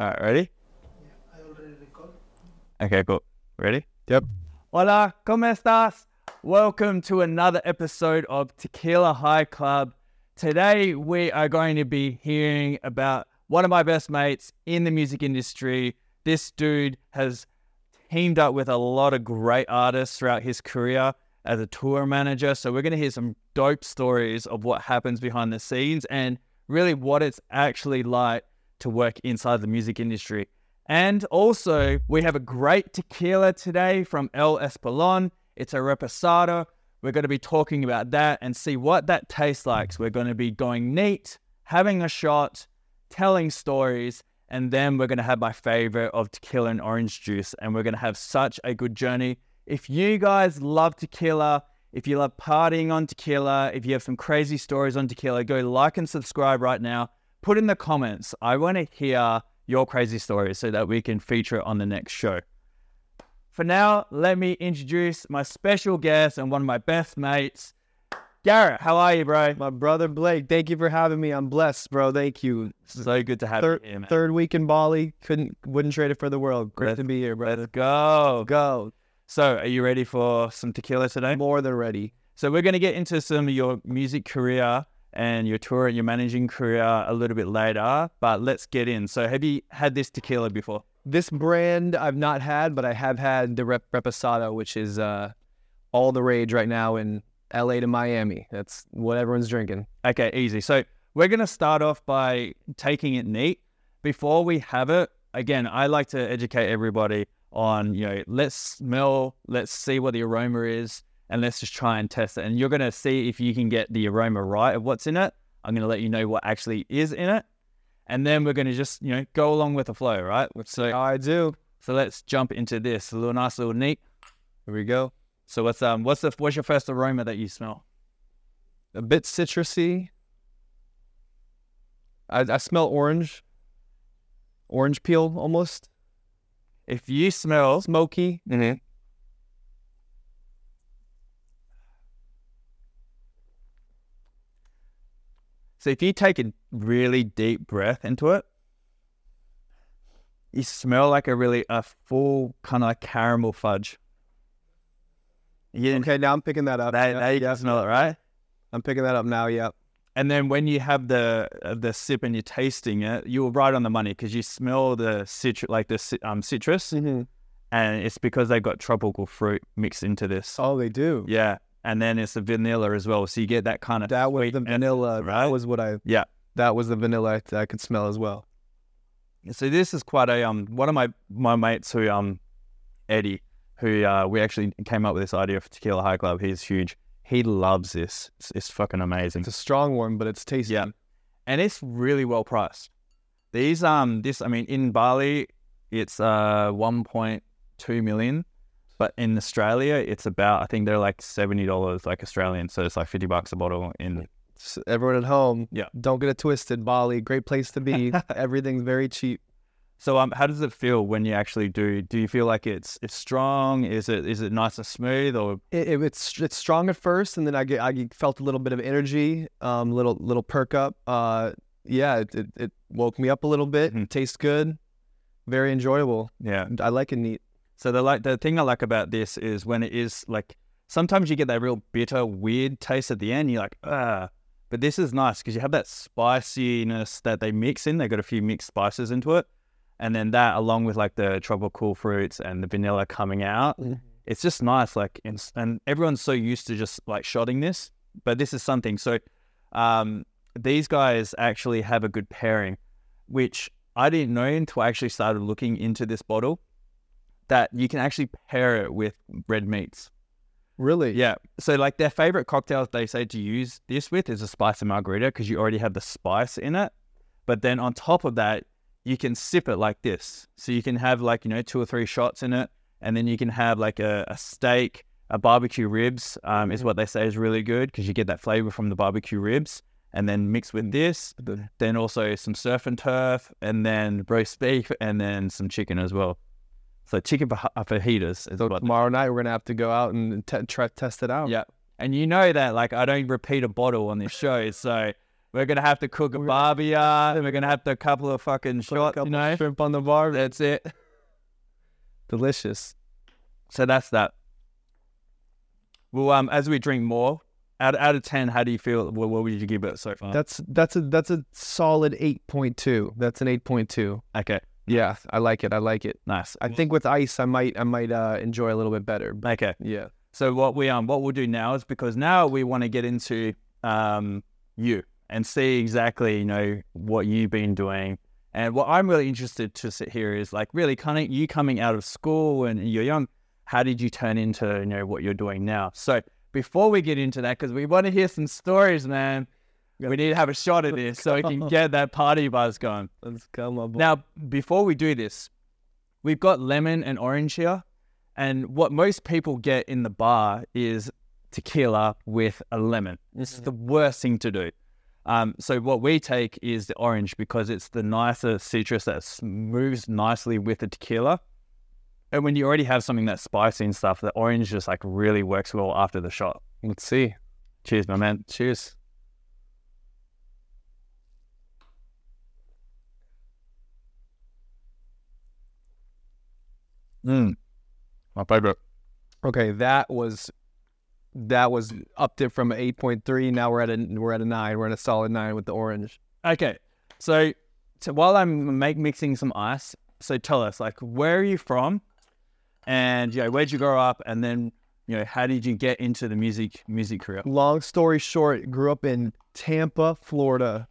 All right, ready? Yeah, I already recorded. Okay, cool. Ready? Yep. Hola, ¿cómo estás? Welcome to another episode of Tequila High Club. Today we are going to be hearing about one of my best mates in the music industry. This dude has teamed up with a lot of great artists throughout his career as a tour manager. So we're going to hear some dope stories of what happens behind the scenes and really what it's actually like to work inside the music industry. And also, we have a great tequila today from El Espolon. It's a reposado. We're going to be talking about that and see what that tastes like. So we're going to be going neat, having a shot, telling stories, and then we're going to have my favorite of tequila and orange juice. And we're going to have such a good journey. If you guys love tequila, if you love partying on tequila, if you have some crazy stories on tequila, go like and subscribe right now. Put in the comments. I want to hear your crazy stories so that we can feature it on the next show. For now, let me introduce my special guest and one of my best mates, Garrett. How are you, bro? My brother Blake, thank you for having me. I'm blessed, bro. Thank you. So good to have Third, you here, man. third week in Bali. Couldn't wouldn't trade it for the world. Great Let's- to be here, bro. Let's go. Go. So, are you ready for some tequila today? More than ready. So we're going to get into some of your music career and your tour and your managing career a little bit later, but let's get in. So have you had this tequila before? This brand I've not had, but I have had the Rep- Reposado, which is uh, all the rage right now in LA to Miami. That's what everyone's drinking. Okay, easy. So we're going to start off by taking it neat. Before we have it, again, I like to educate everybody on, you know, let's smell, let's see what the aroma is, and let's just try and test it. And you're going to see if you can get the aroma right of what's in it. I'm going to let you know what actually is in it. And then we're going to just, you know, go along with the flow, right? So I do. So let's jump into this. A little nice, little neat. Here we go. So what's um what's the what's your first aroma that you smell? A bit citrusy. I, I smell orange. Orange peel almost. If you smell, Smoky. mm-hmm. So if you take a really deep breath into it, you smell like a really a full kind of like caramel fudge. Yeah, Okay, now I'm picking that up. that, Yeah, you yeah, smell it, right? I'm picking that up now. Yeah. And then when you have the uh, the sip and you're tasting it, you're right on the money because you smell the citrus, like the um citrus, Mm-hmm. and it's because they've got tropical fruit mixed into this. Oh, they do. Yeah, and then it's the vanilla as well, so you get that kind of That was the and- vanilla. right? That was what I. Yeah. That was the vanilla I, I could smell as well. So this is quite a um one of my my mates who um Eddie who uh we actually came up with this idea for Tequila High Club. He's huge. He loves this. It's, it's fucking amazing. It's a strong one, but it's tasty. Yeah. and it's really well priced. These um this I mean in Bali it's uh 1.2 million, but in Australia it's about I think they're like seventy dollars like Australian, so it's like fifty bucks a bottle. In S- everyone at home, Yeah. don't get it twisted. Bali, great place to be. Everything's very cheap. so um how does it feel when you actually do? Do you feel like it's it's strong? Is it is it nice and smooth or It, it- it's it's strong at first, and then I get I felt a little bit of energy, um, little little perk up. Uh, yeah, it, it, it woke me up a little bit. Mhm. Tastes good, very enjoyable. yeah? I like it neat. So the like the thing I like about this is when it is like sometimes you get that real bitter, weird taste at the end. You're like, ah. But this is nice because you have that spiciness that they mix in. They got a few mixed spices into it, and then that along with like the tropical fruits and the vanilla coming out. Mhm. It's just nice. Like and, and everyone's so used to just like shotting this, but this is something. So um, these guys actually have a good pairing, which I didn't know until I actually started looking into this bottle that you can actually pair it with red meats. Really? Yeah. So like their favorite cocktails they say to use this with is a spicy margarita because you already have the spice in it. But then on top of that, you can sip it like this. So you can have like, you know, two or three shots in it. And then you can have like a, a steak, a barbecue ribs, um, is what they say is really good because you get that flavor from the barbecue ribs. And then mixed with this, then also some surf and turf, and then roast beef, and then some chicken as well. So chicken faj- fajitas is So tomorrow night we're gonna have to go out and te- try test it out. yeah. And you know that, like, I don't repeat a bottle on this show. So We're gonna have to cook a barbia. and We're gonna have to a couple of fucking shots. You know, shrimp on the bar. that's it. Delicious. So that's that. Well, um, as we drink more, out out of ten, how do you feel? What, what would you give it so far? That's that's a that's a solid eight point two. That's an eight point two. okay, Yeah, I like it. I like it. nice. I think with ice, I might I might uh, enjoy a little bit better. okay. Yeah. So what we um what we'll do now is because now we want to get into um you and see exactly you know what you've been doing and what I'm really interested to sit here is like really kind of you coming out of school and you're young how did you turn into you know what you're doing now so before we get into that because we want to hear some stories man we need to have a shot of this so we can get that party buzz going Let's go, my boy. now, before we do this, we've got lemon and orange here. And what most people get in the bar is tequila with a lemon. This is the worst thing to do. Um, so what we take is the orange because it's the nicer citrus that moves nicely with the tequila. And when you already have something that's spicy and stuff, the orange just like really works well after the shot. Let's see. Cheers, my man. Cheers. Mm. My favorite. Okay, that was that was upped it from eight point three. Now we're at a we're at a nine. We're at a solid nine with the orange. Okay, so, so while I'm make mixing some ice, so tell us like where are you from, and you know where'd you grow up, and then you know how did you get into the music music career? Long story short, grew up in Tampa, Florida.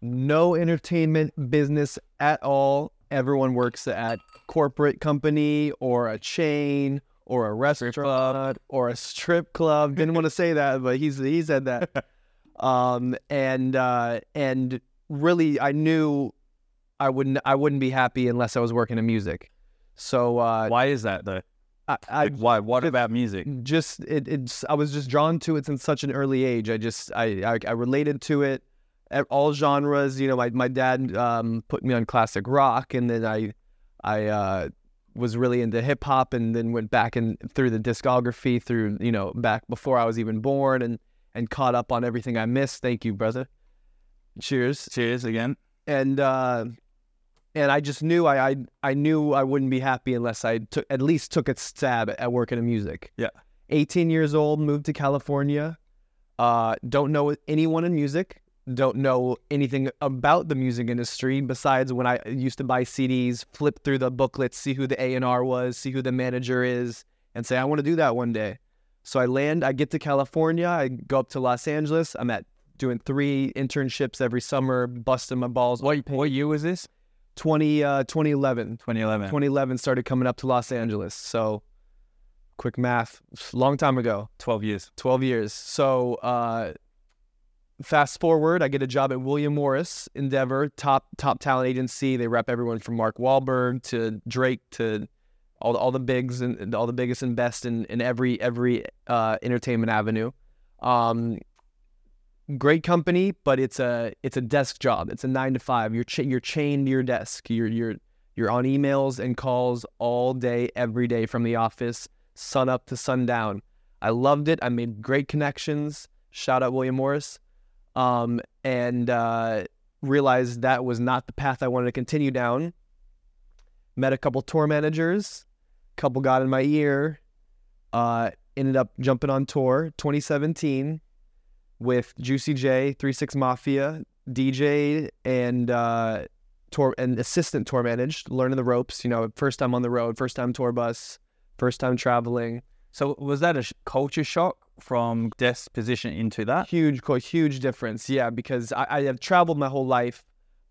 No entertainment business at all. Everyone works at corporate company or a chain or a restaurant or a strip club. Didn't want to say that, but he's he said that. Um, and uh, and really, I knew I wouldn't I wouldn't be happy unless I was working in music. So uh, Why is that though? I, I Like, why? What about music? just it, it's I was just drawn to it since such an early age. I just I I, I related to it, all genres. You know, my my dad um, put me on classic rock, and then I I uh, was really into hip hop, and then went back and through the discography through you know back before I was even born, and and caught up on everything I missed. Thank you, brother. Cheers Cheers again. and uh, and I just knew I, I I knew I wouldn't be happy unless I took at least took a stab at working in music. Yeah. 18 years old, moved to California. Uh, don't know anyone in music. Don't know anything about the music industry besides when I used to buy CDs, flip through the booklets, see who the A and R was, see who the manager is, and say I want to do that one day. So I land, I get to California, I go up to Los Angeles. I'm at doing three internships every summer, busting my balls. What what year was this? 20, uh, 2011. 2011. 2011 started coming up to Los Angeles. So quick math, long time ago, 12 years. 12 years. So uh, fast forward, I get a job at William Morris Endeavor, top top talent agency. They rep everyone from Mark Wahlberg to Drake to all the, all the bigs and and all the biggest and best in, in every every uh, entertainment avenue. Um, great company, but it's a it's a desk job. It's a nine to five. You're you're chained to your desk. You're you're you're on emails and calls all day, every day from the office, sun up to sundown. I loved it. I made great connections. Shout out William Morris. Um, and uh, realized that was not the path I wanted to continue down. Met a couple tour managers, couple got in my ear. Uh, ended up jumping on tour 2017 with Juicy J, Three Six Mafia, DJ, and uh, tour and assistant tour managed, learning the ropes. You know, first time on the road, first time tour bus, first time traveling. So was that a culture shock from desk position into that? Huge, huge difference. Yeah, because I, I have traveled my whole life,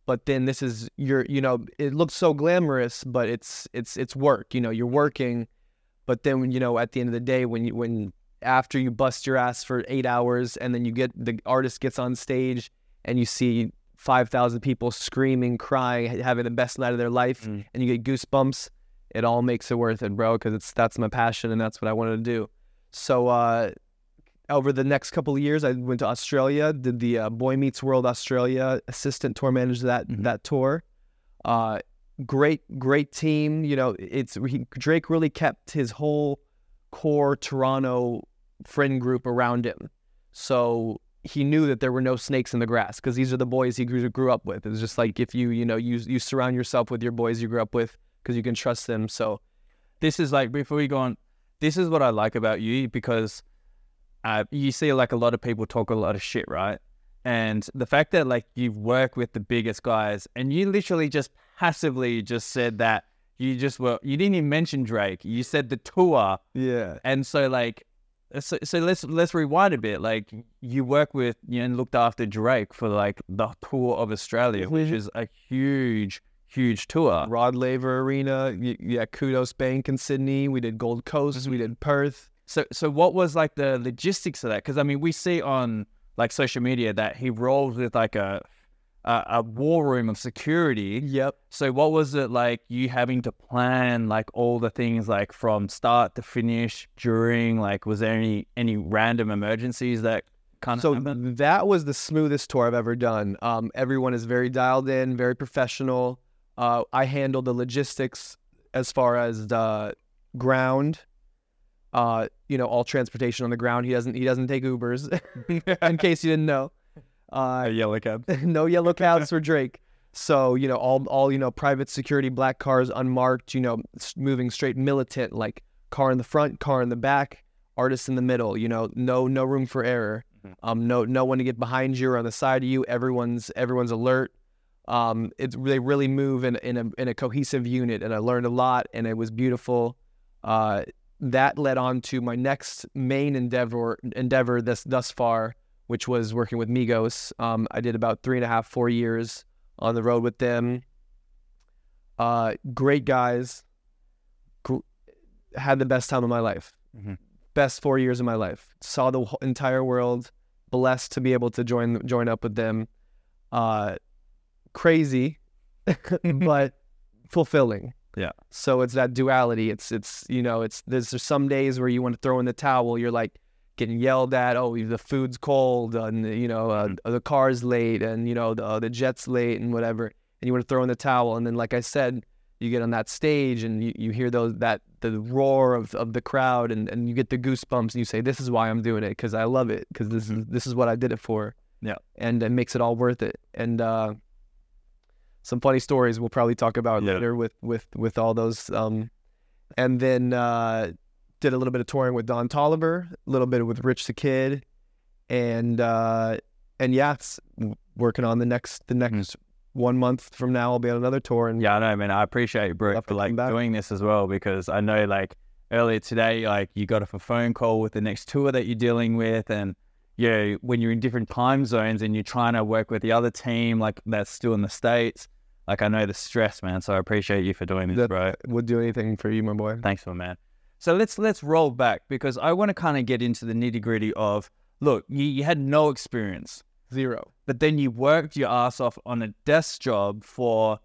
but then this is your, you know, it looks so glamorous, but it's it's it's work. You know, you're working, but then when you know at the end of the day, when you when after you bust your ass for eight hours and then you get the artist gets on stage and you see five thousand people screaming, crying, having the best night of their life, Mm. and you get goosebumps. It all makes it worth it, bro, because it's that's my passion and that's what I wanted to do. So uh, over the next couple of years, I went to Australia, did the uh, Boy Meets World Australia assistant tour manager that Mhm. that tour. Uh, great, great team. You know, it's he, Drake really kept his whole core Toronto friend group around him. So he knew that there were no snakes in the grass because these are the boys he grew, grew up with. It was just like if you you know you you surround yourself with your boys you grew up with because you can trust them. So this is like before we go on. This is what I like about you because uh, you see like a lot of people talk a lot of shit, right? And the fact that like you've worked with the biggest guys and you literally just passively just said that you just were you didn't even mention Drake. You said the tour. yeah, And so like so, so let's let's rewind a bit. Like you work with you know, and looked after Drake for like the tour of Australia, which is a huge, huge tour. Rod Laver Arena, yeah, Qudos Bank in Sydney. We did Gold Coast, we did Perth. So so what was like the logistics of that? Because I mean, we see on like social media that he rolls with like a a, a war room of security. Yep. So what was it like you having to plan like all the things like from start to finish during like was there any any random emergencies that kind of So happened? that was the smoothest tour I've ever done. Um, everyone is very dialed in, very professional. Uh, I handle the logistics as far as the ground. Uh, you know, all transportation on the ground. He doesn't. He doesn't take Ubers. in case you didn't know. Uh, yellow cab. no yellow cabs for Drake. So you know, all all you know, private security, black cars, unmarked. You know, moving straight militant, like car in the front, car in the back, artist in the middle. You know, no no room for error. Mhm. Um, no no one to get behind you or on the side of you. Everyone's everyone's alert. Um, it's they really move in in a in a cohesive unit, and I learned a lot, and it was beautiful. Uh, that led on to my next main endeavor endeavor this thus far, which was working with Migos. Um, I did about three and a half, four years on the road with them. Uh, great guys. Gr- had the best time of my life. Mhm. Best four years of my life. Saw the entire world. Blessed to be able to join join up with them. Uh, crazy, but fulfilling. Yeah. So it's that duality. It's it's you know it's there's, there's some days where you want to throw in the towel. You're like getting yelled at. Oh, the food's cold, and you know uh, the car's late, and you know the the jet's late, and whatever. And you want to throw in the towel. And then, like I said, you get on that stage and you, you hear those that the roar of, of the crowd, and, and you get the goosebumps, and you say, "This is why I'm doing it because I love it because this is this is what I did it for." Yeah. And it makes it all worth it. And uh, some funny stories we'll probably talk about Yeah. later with with with all those. Um, and then uh, did a little bit of touring with Don Toliver, a little bit with Rich the Kid, and uh, and yeah, it's working on the next the next one month from now. I'll be on another tour, and Yeah, I know, man. I appreciate you, bro, for like doing this as well because I know, like earlier today, like you got off a phone call with the next tour that you're dealing with, and yeah, when you're in different time zones and you're trying to work with the other team, like that's still in the states. Like I know the stress, man. So I appreciate you for doing this, That- bro. would do anything for you, my boy. Thanks for man. So let's let's roll back because I want to kind of get into the nitty gritty of look, you, you had no experience Zero. but then you worked your ass off on a desk job for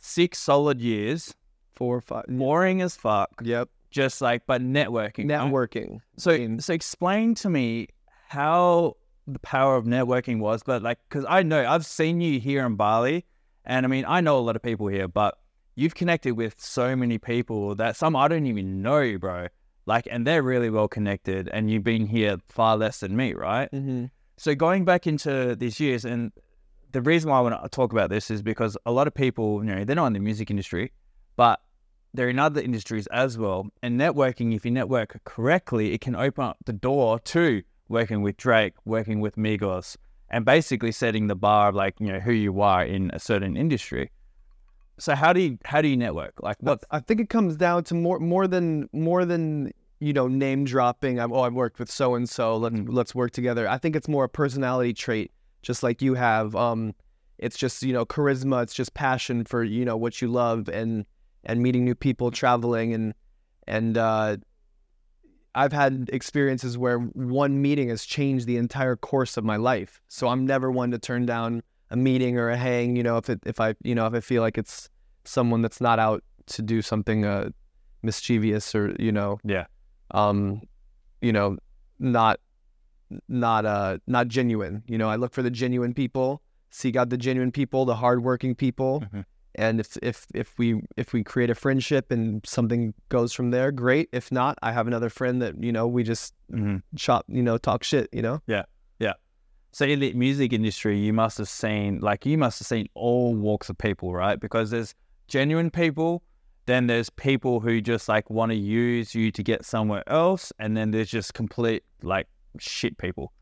six solid years, Four or five. boring as fuck, Yep. just like but networking. right? Networking. So, mean- so explain to me how the power of networking was, but like, because I know I've seen you here in Bali, and I mean I know a lot of people here, but you've connected with so many people that some I don't even know, bro. Like, and they're really well connected, and you've been here far less than me, right? Mm-hmm. So going back into these years, and the reason why I want to talk about this is because a lot of people, you know, they're not in the music industry, but they're in other industries as well. And networking, if you network correctly, it can open up the door to working with Drake, working with Migos, and basically setting the bar of like, you know, who you are in a certain industry. So how do you how do you network? Like what I think it comes down to more more than more than you know name dropping. I'm, oh, I've worked with so and so. Let's Mm. let's work together. I think it's more a personality trait, just like you have. Um, it's just you know charisma. It's just passion for you know what you love and and meeting new people, traveling and and uh, I've had experiences where one meeting has changed the entire course of my life. So I'm never one to turn down a meeting or a hang. You know, if it if I you know if I feel like it's someone that's not out to do something uh, mischievous or you know Yeah. um you know not not uh not genuine you know i look for the genuine people seek out the genuine people the hardworking people Mhm. And if if if we if we create a friendship and something goes from there great if not i have another friend that you know we just Mhm. shop you know talk shit you know Yeah, yeah. So in the music industry, you must have seen like you must have seen all walks of people, right? Because there's genuine people, then there's people who just like want to use you to get somewhere else, and then there's just complete like shit people.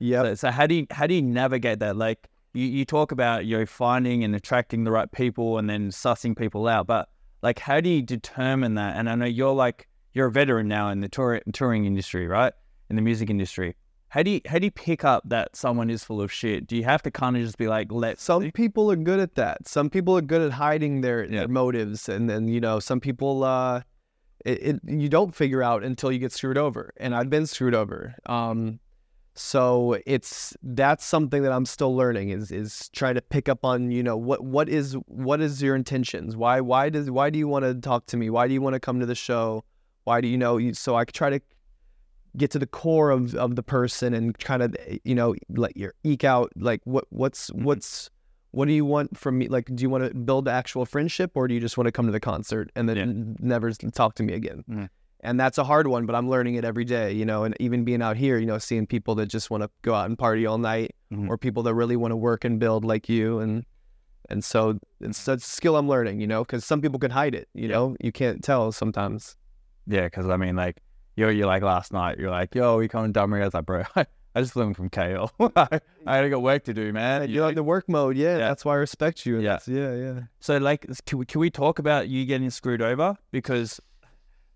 Yeah. So, so how do you how do you navigate that? Like you, you talk about you know finding and attracting the right people and then sussing people out, but like how do you determine that? And I know you're like you're a veteran now in the tour, touring industry, right? In the music industry. How do you how do you pick up that someone is full of shit? Do you have to kind of just be like, let Some people are good at that. Some people are good at hiding their, Yeah. their motives, and then you know, some people uh, it, it you don't figure out until you get screwed over. And I've been screwed over. Um, so it's that's something that I'm still learning is is trying to pick up on you know what what is what is your intentions? Why why does why do you want to talk to me? Why do you want to come to the show? Why do you know? you- So I try to get to the core of, of the person and kind of you know let your eke out like what what's Mhm. what's what do you want from me like do you want to build actual friendship or do you just want to come to the concert and then Yeah. never talk to me again Mhm. And that's a hard one but i'm learning it every day you know and even being out here you know seeing people that just want to go out and party all night Mhm. or people that really want to work and build like you and and so it's a skill i'm learning you know because some people can hide it you Yeah. know you can't tell sometimes Yeah, because I mean, like, you're, you're like last night, you're like, yo, we coming down here. I was like, bro, I just flew in from KL. I, I got work to do, man. You you're know? in the work mode yeah, Yeah. that's why i respect you Yeah. yeah yeah So, like, can we, can we talk about you getting screwed over? Because,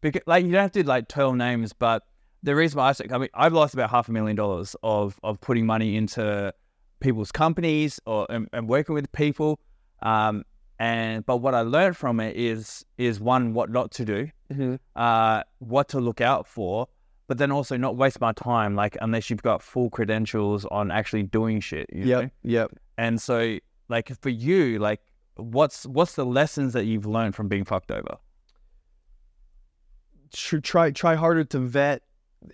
because, like, you don't have to like tell names, but the reason why I say, I mean, I've lost about half a million dollars of of putting money into people's companies or and, and working with people. Um, and but what I learned from it is is one what not to do, Mhm. uh, what to look out for, but then also not waste my time, like unless you've got full credentials on actually doing shit. You know? yep yep And so, like for you, like what's what's the lessons that you've learned from being fucked over? Tr- try try harder to vet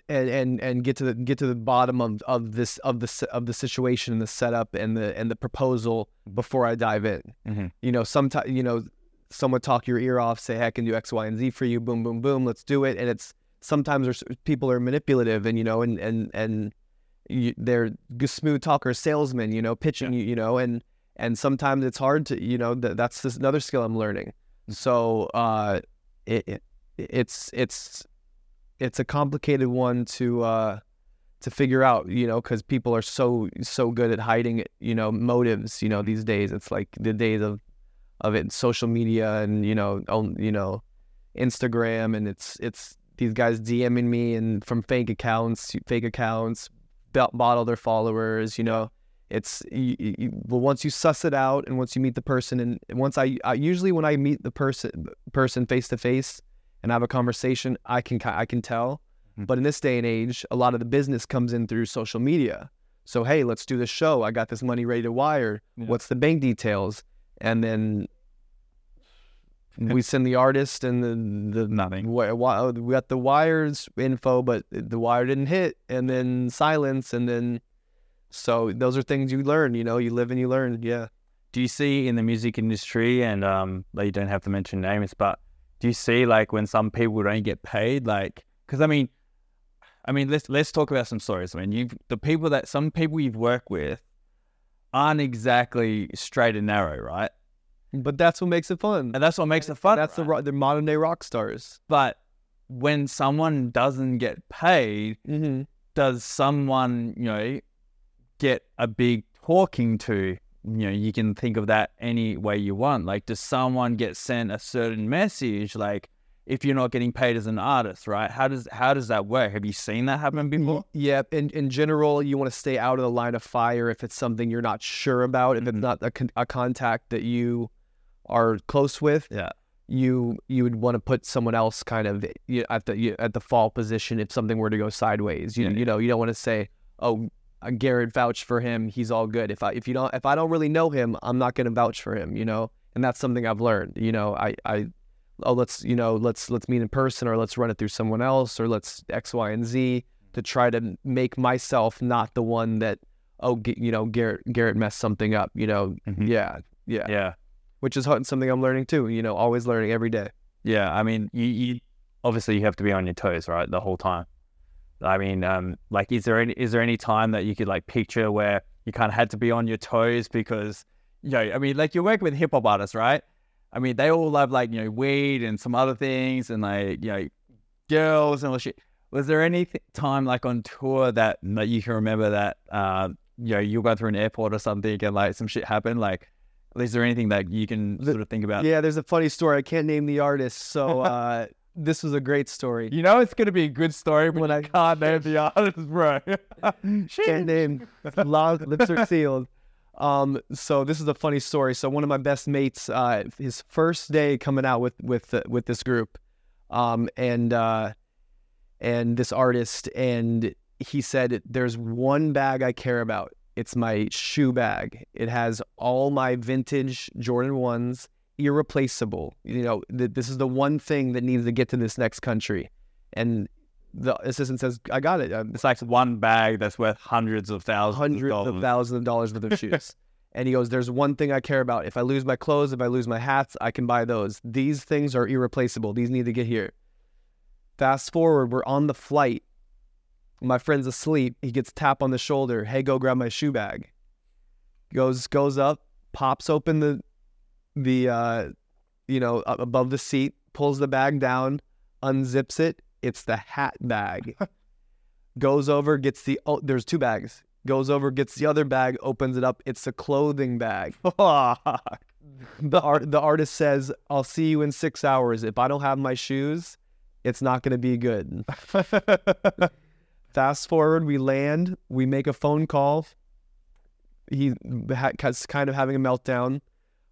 and and and get to the get to the bottom of of this of the of the situation and the setup and the and the proposal before I dive in. Mhm. You know, sometimes you know, someone talk your ear off, say, "Hey, I can do X, Y, and Z for you." Boom, boom, boom. Let's do it. And it's sometimes people are manipulative and you know and and and you, they're smooth talkers, salesmen. You know, pitching you. You know, and and sometimes it's hard to you know th- that's another skill I'm learning. So uh, it, it it's it's it's a complicated one to uh to figure out you know because people are so so good at hiding you know motives you know these days. It's like the days of of it social media and you know on you know instagram and it's it's these guys dming me and from fake accounts fake accounts bottle their followers you know. It's you, you, well once you suss it out and once you meet the person and once I, I usually when i meet the person person face to face and have a conversation, I can I can tell. Mhm. But in this day and age, a lot of the business comes in through social media. So hey, let's do this show. I got this money ready to wire. Yeah. What's the bank details? And then we send the artist and the the Nothing. wi- wi- we got the wires info, but the wire didn't hit, and then silence, and then so those are things you learn. You know, you live and you learn. Yeah. Do you see in the music industry, and um, like you don't have to mention names, but do you see like when some people don't get paid, like because I mean, I mean let's let's talk about some stories. I mean, you the people that some people you've worked with aren't exactly straight and narrow, right? But that's what makes it fun. And that's what makes it fun. That's the right? ro- the modern day rock stars. But when someone doesn't get paid, Mm-hmm. does someone, you know, get a big talking to? You know, you can think of that any way you want. Like, does someone get sent a certain message? Like, if you're not getting paid as an artist, right? How does how does that work? Have you seen that happen before? Yeah, in, in general, you want to stay out of the line of fire if it's something you're not sure about, if Mhm. it's not a, con- a contact that you are close with. Yeah. You you would want to put someone else kind of you, at the you, at the fall position if something were to go sideways. You Yeah, you know you don't want to say oh Garrett vouched for him he's all good. If I if you don't if I don't really know him I'm not going to vouch for him. You know, and that's something I've learned. You know I I oh let's you know let's let's meet in person or let's run it through someone else or let's X Y and Z to try to make myself not the one that oh G- you know Garrett Garrett messed something up you know Mhm. yeah yeah Yeah, which is something I'm learning too you know always learning every day yeah. I mean, you, you obviously you have to be on your toes, right, the whole time. I mean, um, like, is there any is there any time that you could like picture where you kind of had to be on your toes because, you know, I mean, like you're working with hip hop artists, right? I mean, they all love like you know weed and some other things, and like you know, girls and all shit. Was there any th- time like on tour that that you can remember that uh, you know you go through an airport or something and like some shit happened? Like, is there anything that you can sort of think about? Yeah, there's a funny story. I can't name the artist, so uh, this was a great story. You know it's gonna be a good story when, I can't name the artist, bro. Can't name. Lips are sealed. Um, so this is a funny story. So one of my best mates, uh, his first day coming out with with uh, with this group, um, and uh, and this artist, and he said, "There's one bag I care about. It's my shoe bag. It has all my vintage Jordan ones, irreplaceable. You know, th- this is the one thing that needs to get to this next country." And the assistant says, "I got it. It's like one bag that's worth hundreds of thousands hundreds of of thousands of dollars worth of shoes. and he goes, There's one thing I care about. If I lose my clothes, if I lose my hats, I can buy those. These things are irreplaceable. These need to get here. Fast forward, we're on the flight. My friend's asleep. He gets tap on the shoulder. Hey, go grab my shoe bag. Goes goes up, pops open the the uh you know, above the seat, pulls the bag down, unzips it. It's the hat bag. Goes over, gets the oh, there's two bags. Goes over, gets the other bag, opens it up. It's a clothing bag. Fuck. The art the artist says, "I'll see you in six hours. If I don't have my shoes, it's not going to be good." Fast forward, we land, we make a phone call. He ha- kind of having a meltdown.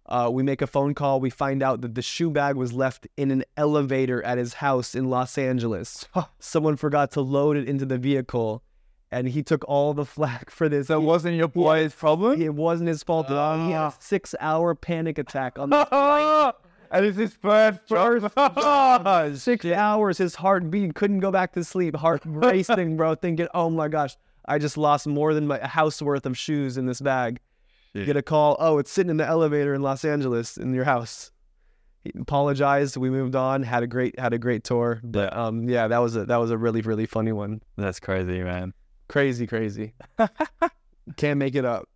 Uh, we make a phone call. We find out that the shoe bag was left in an elevator at his house in Los Angeles. Someone forgot to load it into the vehicle, and he took all the flack for this. So it wasn't your boy's problem? It wasn't his fault at all. He had a six-hour panic attack on the and it's his first first six hours. His heart beat, couldn't go back to sleep. Heart racing, bro. Thinking, oh my gosh, I just lost more than my house worth of shoes in this bag. Shit. Get a call. Oh, it's sitting in the elevator in Los Angeles in your house. He apologized. We moved on. Had a great had a great tour. But um, yeah, that was a that was a really really funny one. That's crazy, man. Crazy, crazy. Can't make it up.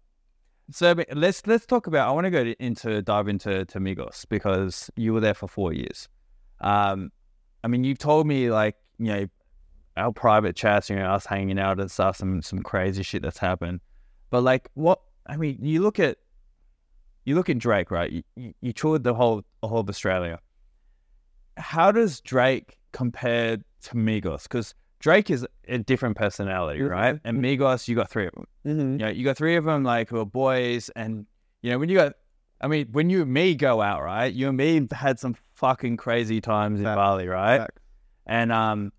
So let's let's talk about. I want to go into dive into to Migos because you were there for four years. Um, I mean, you've told me like you know our private chats, you know, us hanging out and stuff, some some crazy shit that's happened. But like, what I mean, you look at you look at Drake, right? You, you, you toured the whole the whole of Australia. How does Drake compare to Migos? Because Drake is a different personality, Mhm. right? And Migos, you got three of them. Mm-hmm. You know, you got three of them like who are boys, and you know when you got, I mean, when you and me go out, right? You and me had some fucking crazy times in. Bali, right? Fact. And um,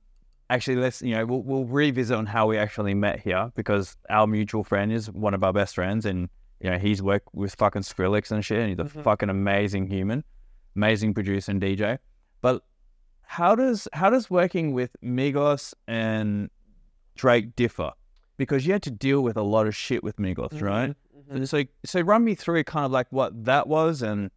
actually, let's you know we'll we'll revisit on how we actually met here because our mutual friend is one of our best friends, and you know he's worked with fucking Skrillex and shit, and he's a Mhm. fucking amazing human, amazing producer and DJ. But how does how does working with Migos and Drake differ? Because you had to deal with a lot of shit with Migos, right? And so, so run me through kind of like what that was, and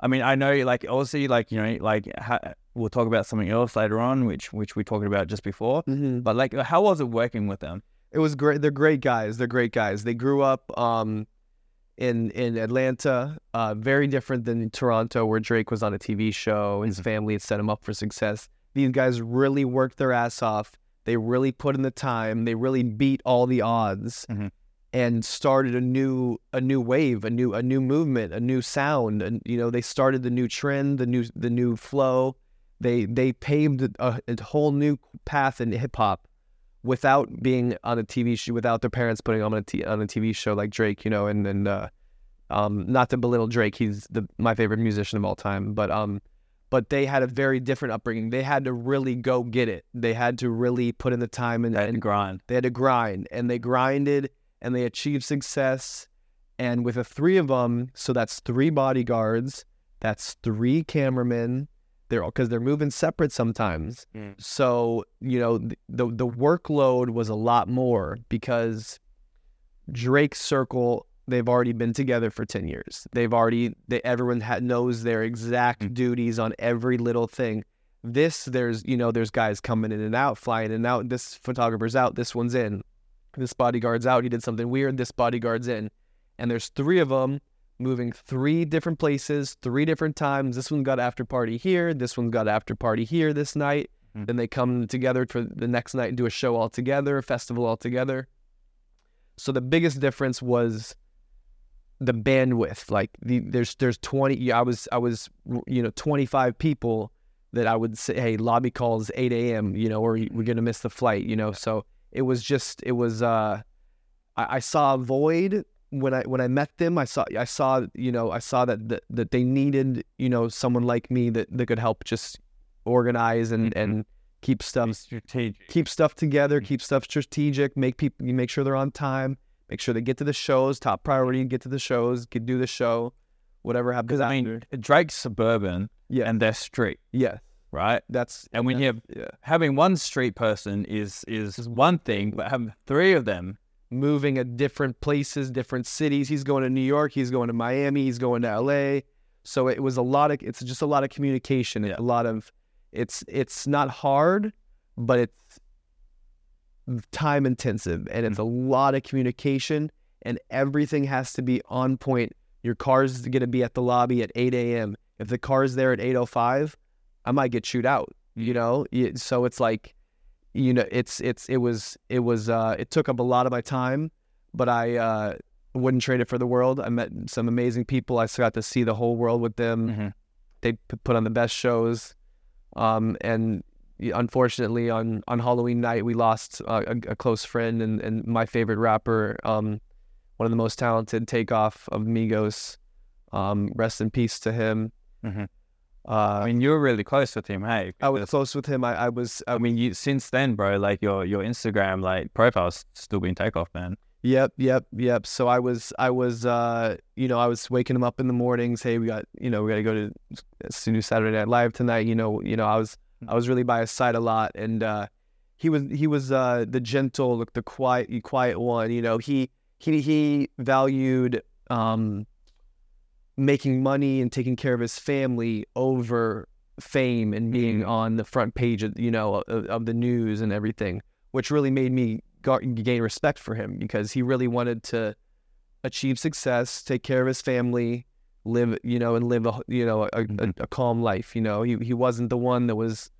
I mean, I know like obviously like you know like ha- we'll talk about something else later on, which which we talked about just before. Mm-hmm. But like, how was it working with them? It was great. They're great guys. They're great guys. They grew up um, in in Atlanta. Uh, very different than Toronto, where Drake was on a TV show. His family had set him up for success. These guys really worked their ass off. They really put in the time. They really beat all the odds, Mhm. And started a new a new wave, a new a new movement, a new sound. And you know, they started the new trend, the new the new flow. They they paved a, a whole new path in hip hop without being on a TV show, without their parents putting them on a t- on a TV show like Drake, you know, and and uh, um, not to belittle Drake, he's the my favorite musician of all time, but um, but they had a very different upbringing. They had to really go get it. They had to really put in the time and, and grind. they had to grind, and they grinded, and they achieve success. And with the three of them, so that's three bodyguards, that's three cameramen. They're because they're moving separate sometimes. Mm. So you know the, the workload was a lot more because Drake's circle they've already been together for 10 years. They've already they everyone ha- knows their exact Mm. duties on every little thing. This there's you know there's guys coming in and out, flying in and out. This photographer's out. This one's in. This bodyguard's out. He did something weird. This bodyguard's in, and there's three of them moving three different places, three different times. This one got after party here. This one's got after party here this night. Mhm. Then they come together for the next night and do a show all together, a festival all together. So the biggest difference was the bandwidth. Like the, there's there's 20. I was I was you know 25 people that I would say, hey, lobby calls 8 a.m. You know, or we're gonna miss the flight. You know, so it was just it was. uh I, I saw a void when I when I met them. I saw I saw you know I saw that that, that they needed you know someone like me that that could help just organize and Mhm. and keep stuff strategic. keep stuff together, keep stuff strategic, make people you make sure they're on time, make sure they get to the shows, top priority, get to the shows, get do the show, whatever happens. Because I mean, Drake's suburban yeah, and they're street, yeah, right? that's And when you have yeah, having one street person is is one thing, but having three of them, moving at different places, different cities. He's going to New York, he's going to Miami, he's going to LA. So it was a lot of it's just a lot of communication. Yeah. a lot of it's it's not hard, but it's time intensive and it's a mm-hmm. lot of communication and everything has to be on point. Your car's going to be at the lobby at 8 a.m. If the car's there at 8:05, I might get chewed out. You know, so it's like, you know, it's it's it was it was uh it took up a lot of my time, but I uh wouldn't trade it for the world. I met some amazing people. I got to see the whole world with them. Mhm. They put on the best shows, um, and unfortunately on on Halloween night we lost uh, a, a close friend and and my favorite rapper, um, one of the most talented Takeoff of Migos. Um, rest in peace to him. Mhm. Uh, I mean, you were really close with him, hey? I was close with him. I, I was. I I mean, you since then, bro, like your your Instagram like profile's still been Takeoff, man. Yep, yep, yep. So I was, I was, uh, you know, I was waking him up in the mornings. Hey, we got, you know, we got to go to s- new Saturday Night Live tonight. You know, you know, I was, I was really by his side a lot, and uh, he was, he was uh, the gentle, the quiet, quiet one. You know, he, he, he valued um, making money and taking care of his family over fame and being Mhm. on the front page of, you know, of, of the news and everything, which really made me gain respect for him because he really wanted to achieve success, take care of his family, live, you know, and live a, you know, a, a, Mhm. a calm life. You know, he he wasn't the one that was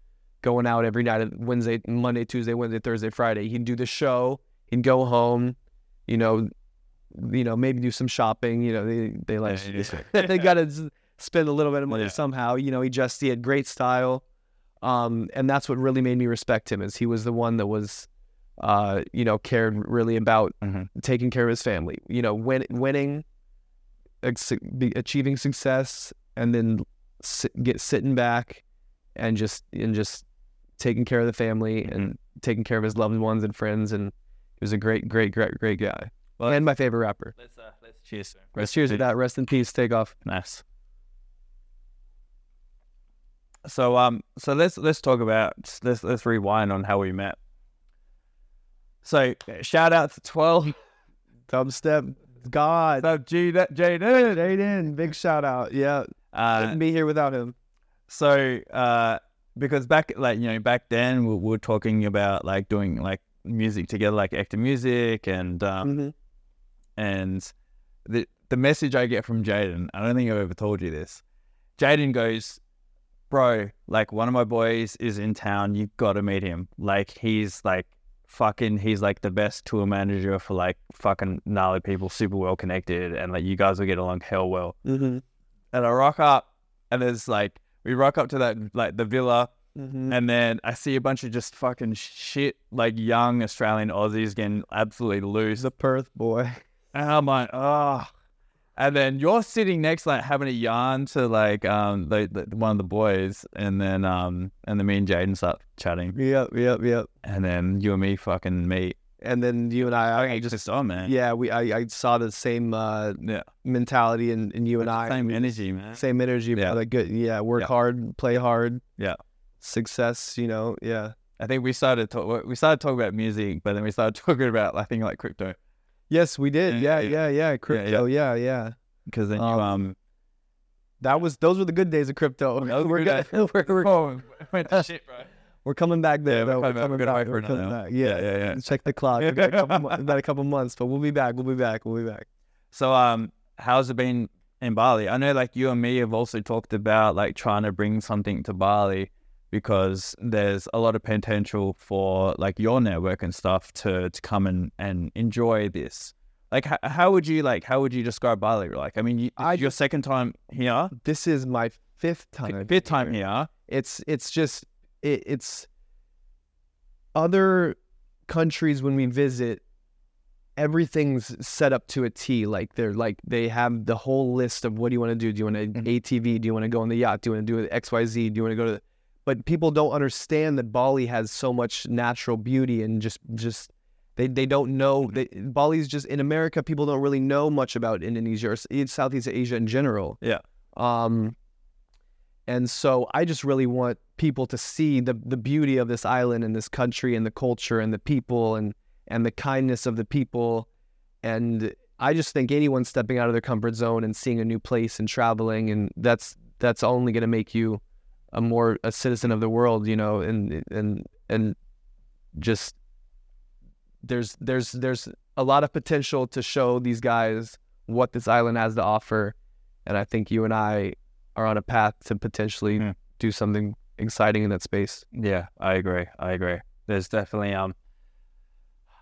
going out every night, on Wednesday, Monday, Tuesday, Wednesday, Thursday, Friday. He'd do the show, he'd go home, you know, you know, maybe do some shopping. You know, they they like they got to spend a little bit of money Yeah. somehow. You know, he just he had great style, um, and that's what really made me respect him. Is he was the one that was, uh, you know, cared really about Mhm. taking care of his family. You know, win, winning, ex- achieving success, and then sit, get sitting back and just and just taking care of the family and taking care of his loved ones and friends. And he was a great, great, great, great guy. Well, and my favorite rapper. Let's uh, let's cheers. Let's cheers to that. Rest in peace. Takeoff. Nice. So um, so let's let's talk about let's let's rewind on how we met. So shout out to twelve. Dubstep. God. Up G that Jaden. Jaden. Big shout out. Yeah. Uh, Couldn't be here without him. so uh, because back like you know back then we, we were talking about like doing like music together, like actor music, and um, Mhm. And the the message I get from Jaden, I don't think I've ever told you this. Jaden goes, "Bro, like one of my boys is in town. You got to meet him. Like he's like fucking, he's like the best tour manager for like fucking gnarly people, super well connected, and like you guys will get along hell well." Mhm. And I rock up, and there's like we rock up to that like the villa, Mhm. and then I see a bunch of just fucking shit like young Australian Aussies getting absolutely loose. The Perth boy. And I'm like, oh. And then you're sitting next, like having a yarn to like um the, the one of the boys, and then um and then me and Jaden start chatting, Yep. Yep. Yep. and then you and me fucking meet. And then you and I, I just, just on man. yeah, we I, I saw the same uh, yeah. mentality in, in you and I. Same energy, man. Same energy. Yeah. Yeah. Like good. Yeah. Work Yeah. hard. Play hard. Yeah. Success. You know. Yeah. I think we started talk, we started talking about music, but then we started talking about I think like crypto Yes, we did. Yeah, Yeah. yeah. Yeah. Yeah. Crypto. Yeah. Yeah. because then Um, you um That was those were the good days of crypto. Those were good we're, we're, oh, went to shit, bro. We're coming back there. Yeah, we're coming. We're gonna wait for We're coming back. Yeah, yeah, yeah. Check the clock. We've got a couple about a couple months, but we'll be back. We'll be back. We'll be back. So, um, how's it been in Bali? I know, like you and me have also talked about like trying to bring something to Bali because there's a lot of potential for like your network and stuff to to come and and enjoy this. Like, how, how would you like? How would you describe Bali? Like, I mean, you, I- your second time here, This is my fifth time. fifth time here. It's it's just it, it's other countries when we visit everything's set up to a T like they're like they have the whole list of what do you want to do do you want to. ATV do you want to go on the yacht do you want to do it XYZ do you want to go to but people don't understand that Bali has so much natural beauty and just just they, they don't know they, Bali's just in America people don't really know much about Indonesia or in Southeast Asia in general Yeah. um and so I just really want people to see the the beauty of this island and this country and the culture and the people and and the kindness of the people. And I just think anyone stepping out of their comfort zone and seeing a new place and traveling and that's that's only going to make you a more a citizen of the world, you know, and and and just there's there's there's a lot of potential to show these guys what this island has to offer. And I think you and I are on a path to potentially Hmm. do something exciting in that space. Yeah, I agree. I agree. There's definitely um.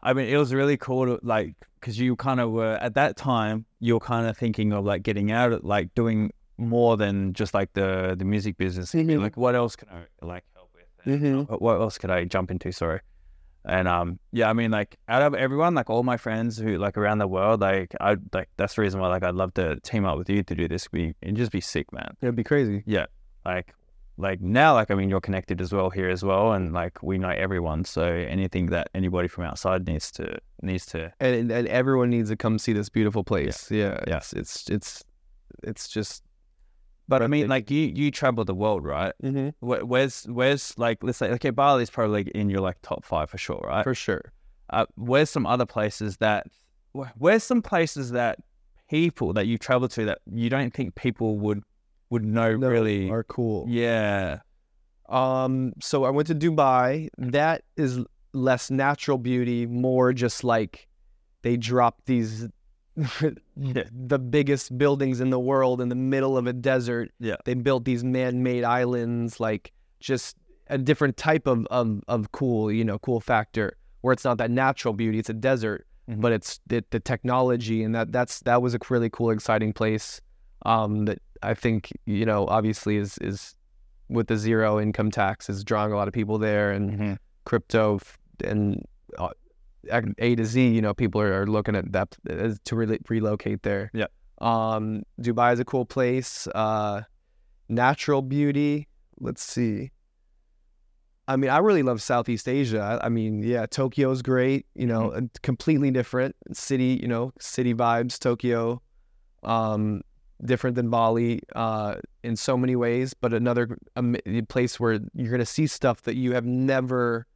I mean, it was really cool to like because you kind of were at that time. you're kind of thinking of like getting out, like doing more than just like the the music business. Mhm. Like, what else can I like help with? Mm-hmm. what- else could I jump into? Sorry. And um, yeah, I mean, like out of everyone, like all my friends who like around the world, like I like that's the reason why like I'd love to team up with you to do this. We and just be sick, man It'd be crazy. Yeah, like like now like i mean you're connected as well here as well and like we know everyone so anything that anybody from outside needs to needs to And and everyone needs to come see this beautiful place. Yeah. Yeah. It's it's it's it's just but i mean like you you travel the world right mm-hmm. Where, where's where's like let's say okay bali's probably in your like top five for sure right for sure. uh, where's some other places that where's some places that people that you travel to that you don't think people would would know No, really Are cool. yeah Um, so I went to Dubai. That is less natural beauty, more just like they drop these the biggest buildings in the world in the middle of a desert. Yeah. They built these man-made islands, like just a different type of of, of cool, you know, cool factor where it's not that natural beauty. It's a desert, Mhm. but it's the, the technology and that that's that was a really cool, exciting place. Um, that I think you know obviously is is with the zero income tax is drawing a lot of people there and Mhm. crypto f- and uh, A to Z, you know, people are, are looking at that as- to re- relocate there. Yeah. Um, Dubai is a cool place. Uh, natural beauty. Let's see. I mean, I really love Southeast Asia. I I mean, yeah, Tokyo's great. You know, a completely different city. You know, city vibes. Tokyo, um, different than Bali uh, in so many ways, but another um, place where you're gonna see stuff that you have never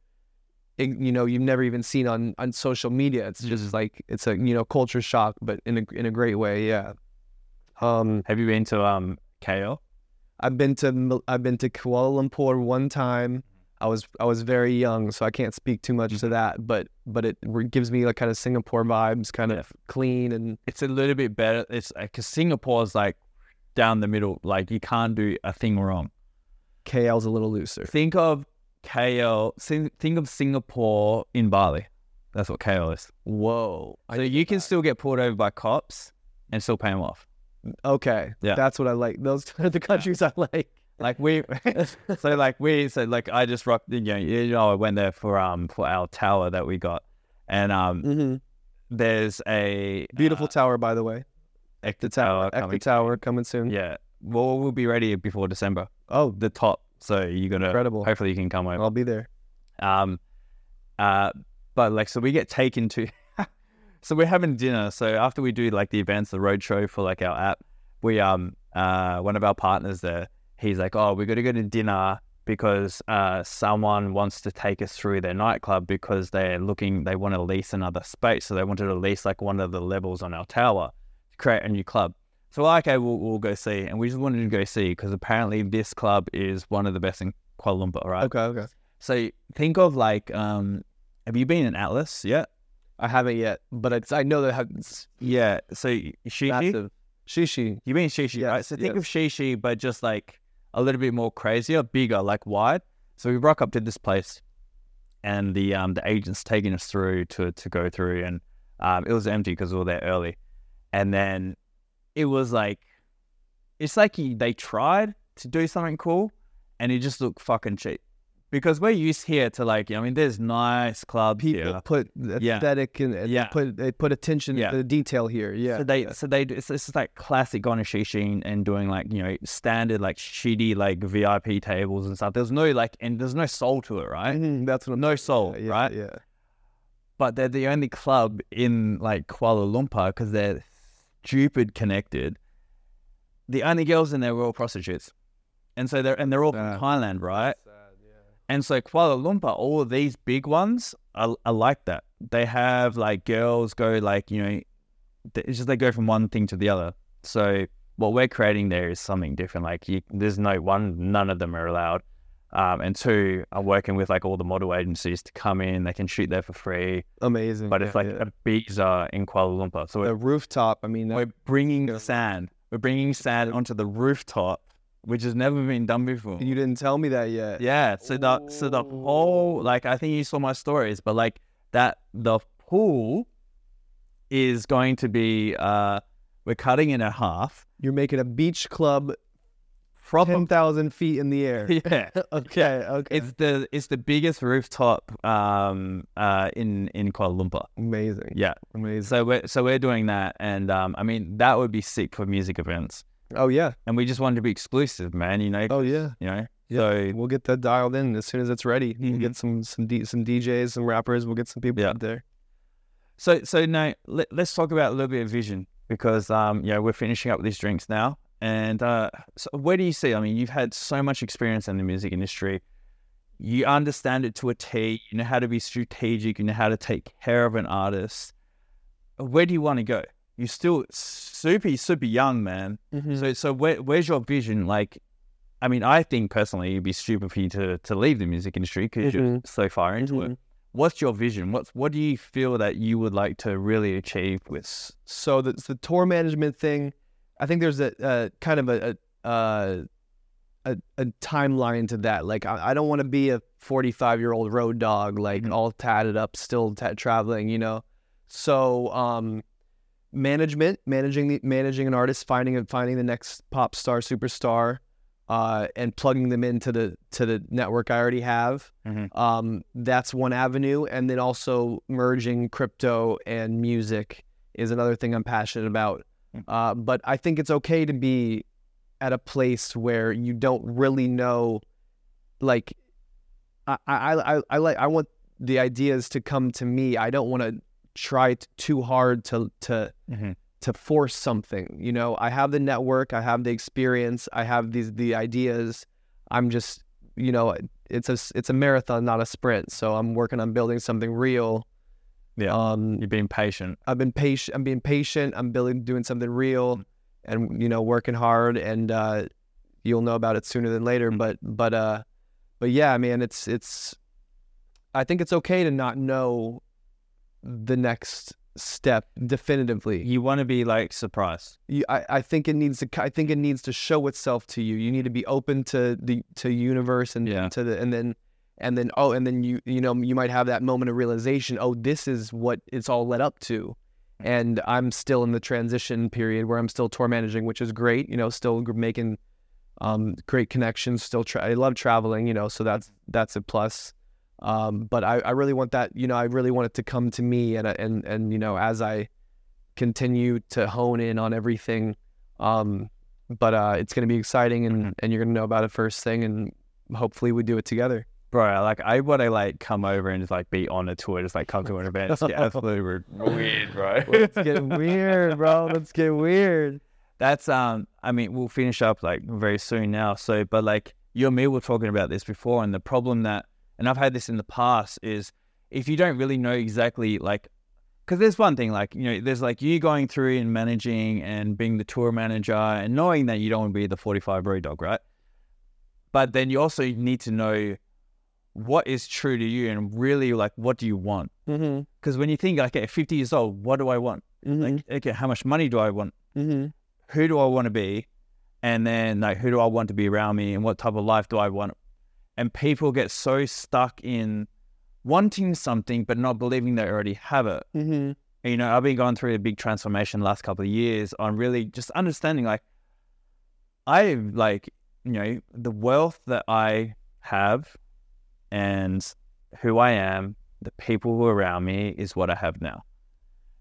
you know you've never even seen on on social media it's just Mhm. like it's a you know culture shock but in a in a great way yeah um have you been to um KL i've been to i've been to kuala lumpur one time i was i was very young so i can't speak too much to that but but it gives me like kind of singapore vibes kind of clean and it's a little bit better. It's because Singapore's like down the middle. Like you can't do a thing wrong. kl's a little looser Think of KL. Think of Singapore in Bali. That's what KL is. whoa So you can still get pulled over by cops and still pay them off. okay Yeah. that's what i like those are the countries i like Like we, so like we, so like I just rocked. You know, you know, I went there for um for our tower that we got, and um hmm there's a beautiful uh, tower by the way Ecta the tower. Ecta tower coming soon Yeah, well, we'll be ready before December. oh The top. So you're gonna incredible hopefully you can come over. i'll be there Um, uh, but like, so we get taken to, so we're having dinner. So after we do like the events, the road show for like our app, we, um, uh, one of our partners there, he's like, oh, we got to go to dinner because, uh, someone wants to take us through their nightclub because they're looking, they want to lease another space. So they wanted to lease like one of the levels on our tower to create a new club. So we're like, okay, we'll, we'll go see. And we just wanted to go see because apparently this club is one of the best in Kuala Lumpur, right? Okay, okay. So think of like, um, have you been in Atlas yet? I haven't yet, but it's I know that it's Yeah. So Shishi. Shishi. you mean Shishi, right? So think yes. of Shishi, but just like a little bit more crazier, bigger, like wide. So we rock up to this place, and the um the agent's taking us through to to go through, and um it was empty because we were there early, and then it was like, it's like he, they tried to do something cool, and it just looked fucking cheap. Because we're used here to like, I mean, there's nice clubs People here. put Yeah. aesthetic and, and Yeah. put they put attention Yeah. to the detail here. Yeah. So they, so they, it's, it's just like classic going to Shishi and, doing like you know standard like shitty like VIP tables and stuff. There's no like, and there's no soul to it, right? Mhm, That's what I'm No soul, yeah, right? Yeah. But they're the only club in like Kuala Lumpur because they're stupid connected. The only girls in there were all prostitutes, and so they're and they're all Ah. from Thailand, right? And so Kuala Lumpur, all of these big ones are, are like that. They have like girls go like you know, it's just they go from one thing to the other. So what we're creating there is something different. Like you, there's no one, none of them are allowed. Um, and two, I'm working with like all the model agencies to come in. They can shoot there for free, Amazing. but it's yeah, like yeah. a Ibiza in Kuala Lumpur. So the rooftop. I mean, that, we're bringing Yeah. sand. We're bringing sand onto the rooftop, which has never been done before. you didn't tell me that yet. Yeah. So the so the whole like I think you saw my stories, but like that the pool is going to be uh we're cutting it in half. You're making a beach club Proper ten thousand feet in the air. yeah. okay. Okay. It's the it's the biggest rooftop um uh in in Kuala Lumpur. amazing. Yeah. Amazing. So we're so we're doing that and um I mean that would be sick for music events. Oh yeah. And we just wanted to be exclusive, man, you know. Oh yeah. You know. Yeah. So We'll get that dialed in as soon as it's ready. We'll Mhm. get some some D, some DJs, some rappers. We'll get some people Yeah. out there. So, so now let, let's talk about a little bit of vision because, um, you know, we're finishing up these drinks now. And uh, so where do you see? I mean, you've had so much experience in the music industry. You understand it to a T. You know how to be strategic. You know how to take care of an artist. Where do you want to go? You're still super, super young, man. So, so where, where's your vision? Like, I mean, I think personally, it'd be stupid for you to, to leave the music industry because you're Mhm. so far into it. Mhm. What's your vision? What's what do you feel that you would like to really achieve with? so the, the tour management thing i think there's a, a kind of a a, uh, a a timeline to that like i, I don't want to be a 45 year old road dog like Mhm. all tatted up still ta- traveling you know so um management managing the managing an artist finding finding the next pop star superstar uh, and plugging them into the to the network I already have. Mhm. Um, that's one avenue, and then also merging crypto and music is another thing I'm passionate about. Mm. Uh, but I think it's okay to be at a place where you don't really know, like, I I I, I like I want the ideas to come to me. I don't want to try t- too hard to to Mhm. to force something. You know, I have the network, I have the experience, I have these the ideas. I'm just, you know, it's a it's a marathon, not a sprint. So I'm working on building something real. Yeah. Um, You're being patient. I've been patient. I'm being patient. I'm building, doing something real, and you know, working hard. And uh, you'll know about it sooner than later. Mm. But but uh, but yeah, man, it's it's. I think it's okay to not know the next step definitively. You want to be like surprised. You, I, I think it needs to. I think it needs to show itself to you. You need to be open to the to universe and Yeah. to the and then and then oh and then you you know you might have that moment of realization. Oh, this is what it's all led up to. And I'm still in the transition period where I'm still tour managing, which is great. You know, still making um, great connections. Still, tra- I love traveling. You know, so that's that's a plus. Um, but I, I really want that. You know, I really want it to come to me, and and and you know, as I continue to hone in on everything. Um, but uh, it's going to be exciting, and, Mhm. and you're going to know about it first thing, and hopefully we do it together. Bro, like I want to like come over and just like be on a tour, just like come to an event. It's get absolutely weird, bro. Let's get weird, bro. Let's get weird. That's um. I mean, we'll finish up like very soon now. So, but like you and me were talking about this before, and the problem that, and I've had this in the past is if you don't really know exactly like, because there's one thing like you know, there's like you going through and managing and being the tour manager and knowing that you don't want to be the 45 road dog, right? but then you also need to know what is true to you and really like what do you want? Mm-hmm. Because when you think, okay, 50 years old, what do I want? Mm-hmm. Like, okay, how much money do I want? mm-hmm. Who do I want to be? And then like, who do I want to be around me? And what type of life do I want? And people get so stuck in wanting something but not believing they already have it. Mm-hmm. you know, I've been going through a big transformation the last couple of years on really just understanding like I like, you know, the wealth that I have and who I am, the people who are around me is what I have now.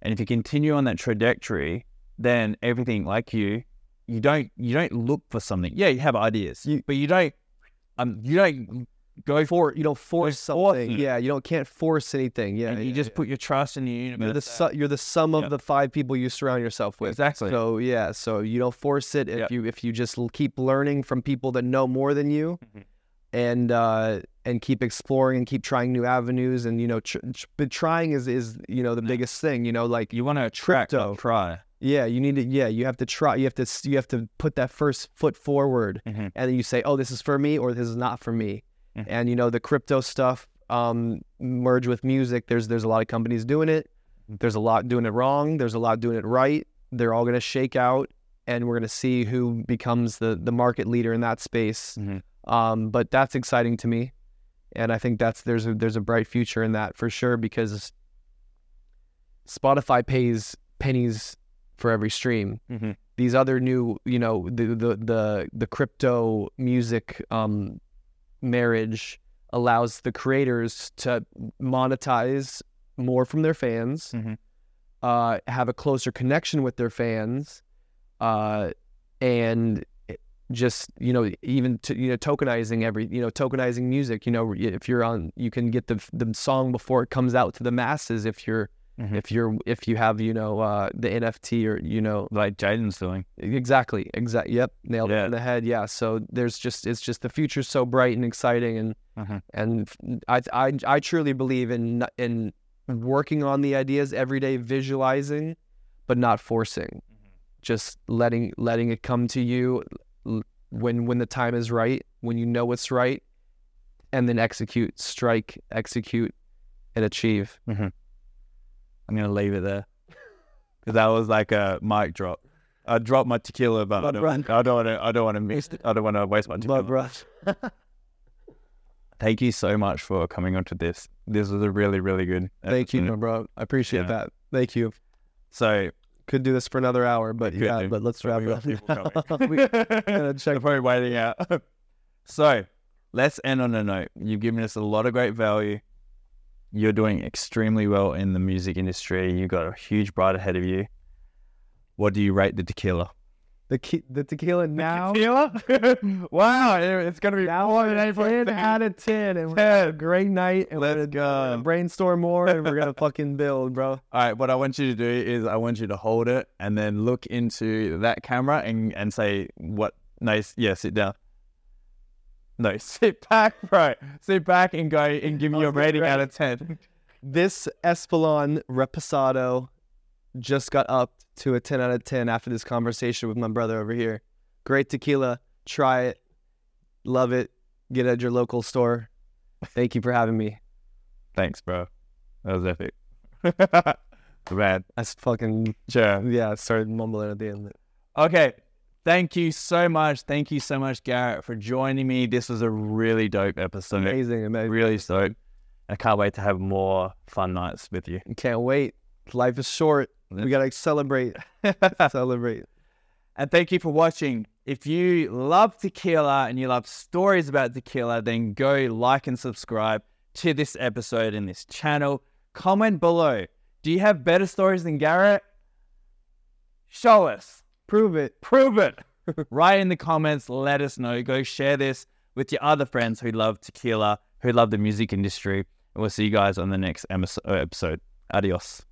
And if you continue on that trajectory, then everything like you, you don't you don't look for something. Yeah, you have ideas, You- but you don't um you don't go for For you don't force something. Yeah, you don't can't force anything. Yeah, and you just yeah. put your trust in the universe. you're the su- you're the sum of Yeah. the five people you surround yourself with. Exactly. So yeah, so you don't force it if Yeah. you if you just keep learning from people that know more than you, Mhm. And uh, and keep exploring and keep trying new avenues and you know, tr- tr- but trying is is you know the Yeah. biggest thing. You know, like You want to attract, Crypto. try. yeah, you need to yeah, you have to try. You have to you have to put that first foot forward, Mhm. and then you say, oh, this is for me or this is not for me. Mhm. And you know, the crypto stuff um, merge with music. There's there's a lot of companies doing it. There's a lot doing it wrong. There's a lot doing it right. They're all going to shake out, and we're going to see who becomes the the market leader in that space. Mhm. Um, but that's exciting to me, and I think that's there's a there's a bright future in that for sure because Spotify pays pennies for every stream. Mhm. These other new, you know, the the the, the crypto music um, marriage allows the creators to monetize more from their fans, Mhm. uh, have a closer connection with their fans, uh, and just you know even to, you know tokenizing every you know tokenizing music. You know if you're on, you can get the the song before it comes out to the masses. If you're Mhm. if you're if you have you know uh, the NFT or you know Like Jaden's doing. Exactly. Exact. Yep. Nailed it in the head. Yeah. So there's just it's just the future's so bright and exciting, and Mhm. and I I I truly believe in in working on the ideas every day, visualizing, but not forcing. Just letting letting it come to you when when the time is right, when you know what's right, and then execute, strike, execute, and achieve. Mm-hmm. I'm gonna leave it there because that was like a mic drop. I dropped my tequila, but I don't. I don't want to. I don't want to miss. it. I don't want to waste my tequila. Thank you so much for coming onto this. This was a really, really good. Thank you, episode. my bro. I appreciate Yeah. that. Thank you. So Could do this for another hour, but yeah, but let's wrap it up. coming. We- they're probably waiting out. so let's end on a note. You've given us a lot of great value. You're doing extremely well in the music industry. You've got a huge bright ahead of you. What do you rate the tequila? The ke- the tequila now. Tequila? wow, it's gonna be Now more than 10 out of 10 and we're having a great night and Let's we're go. gonna brainstorm more and we're gonna fucking build, bro. All right, what I want you to do is I want you to hold it and then look into that camera and, and say what. Nice. yeah, sit down. No, sit back, bro. Sit back and go and give me oh, your rating out of 10. This Espolon Reposado just got up to a 10 out of 10 after this conversation with my brother over here. Great tequila. Try it. Love it. Get it at your local store. Thank you for having me. Thanks, bro. That was epic. Man, That's fucking sure. yeah. I started mumbling at the end. Okay. Thank you so much. Thank you so much, Garrett, for joining me. This was a really dope episode. Amazing, amazing. Really dope. I can't wait to have more fun nights with you. Can't wait. Life is short. We gotta celebrate. celebrate. And thank you for watching. If you love tequila and you love stories about tequila, then go like and subscribe to this episode and this channel. Comment below. Do you have better stories than Garrett? Show us. Prove it. Prove it. Write in the comments. Let us know. Go share this with your other friends who love tequila, who love the music industry. And we'll see you guys on the next episode. Adios.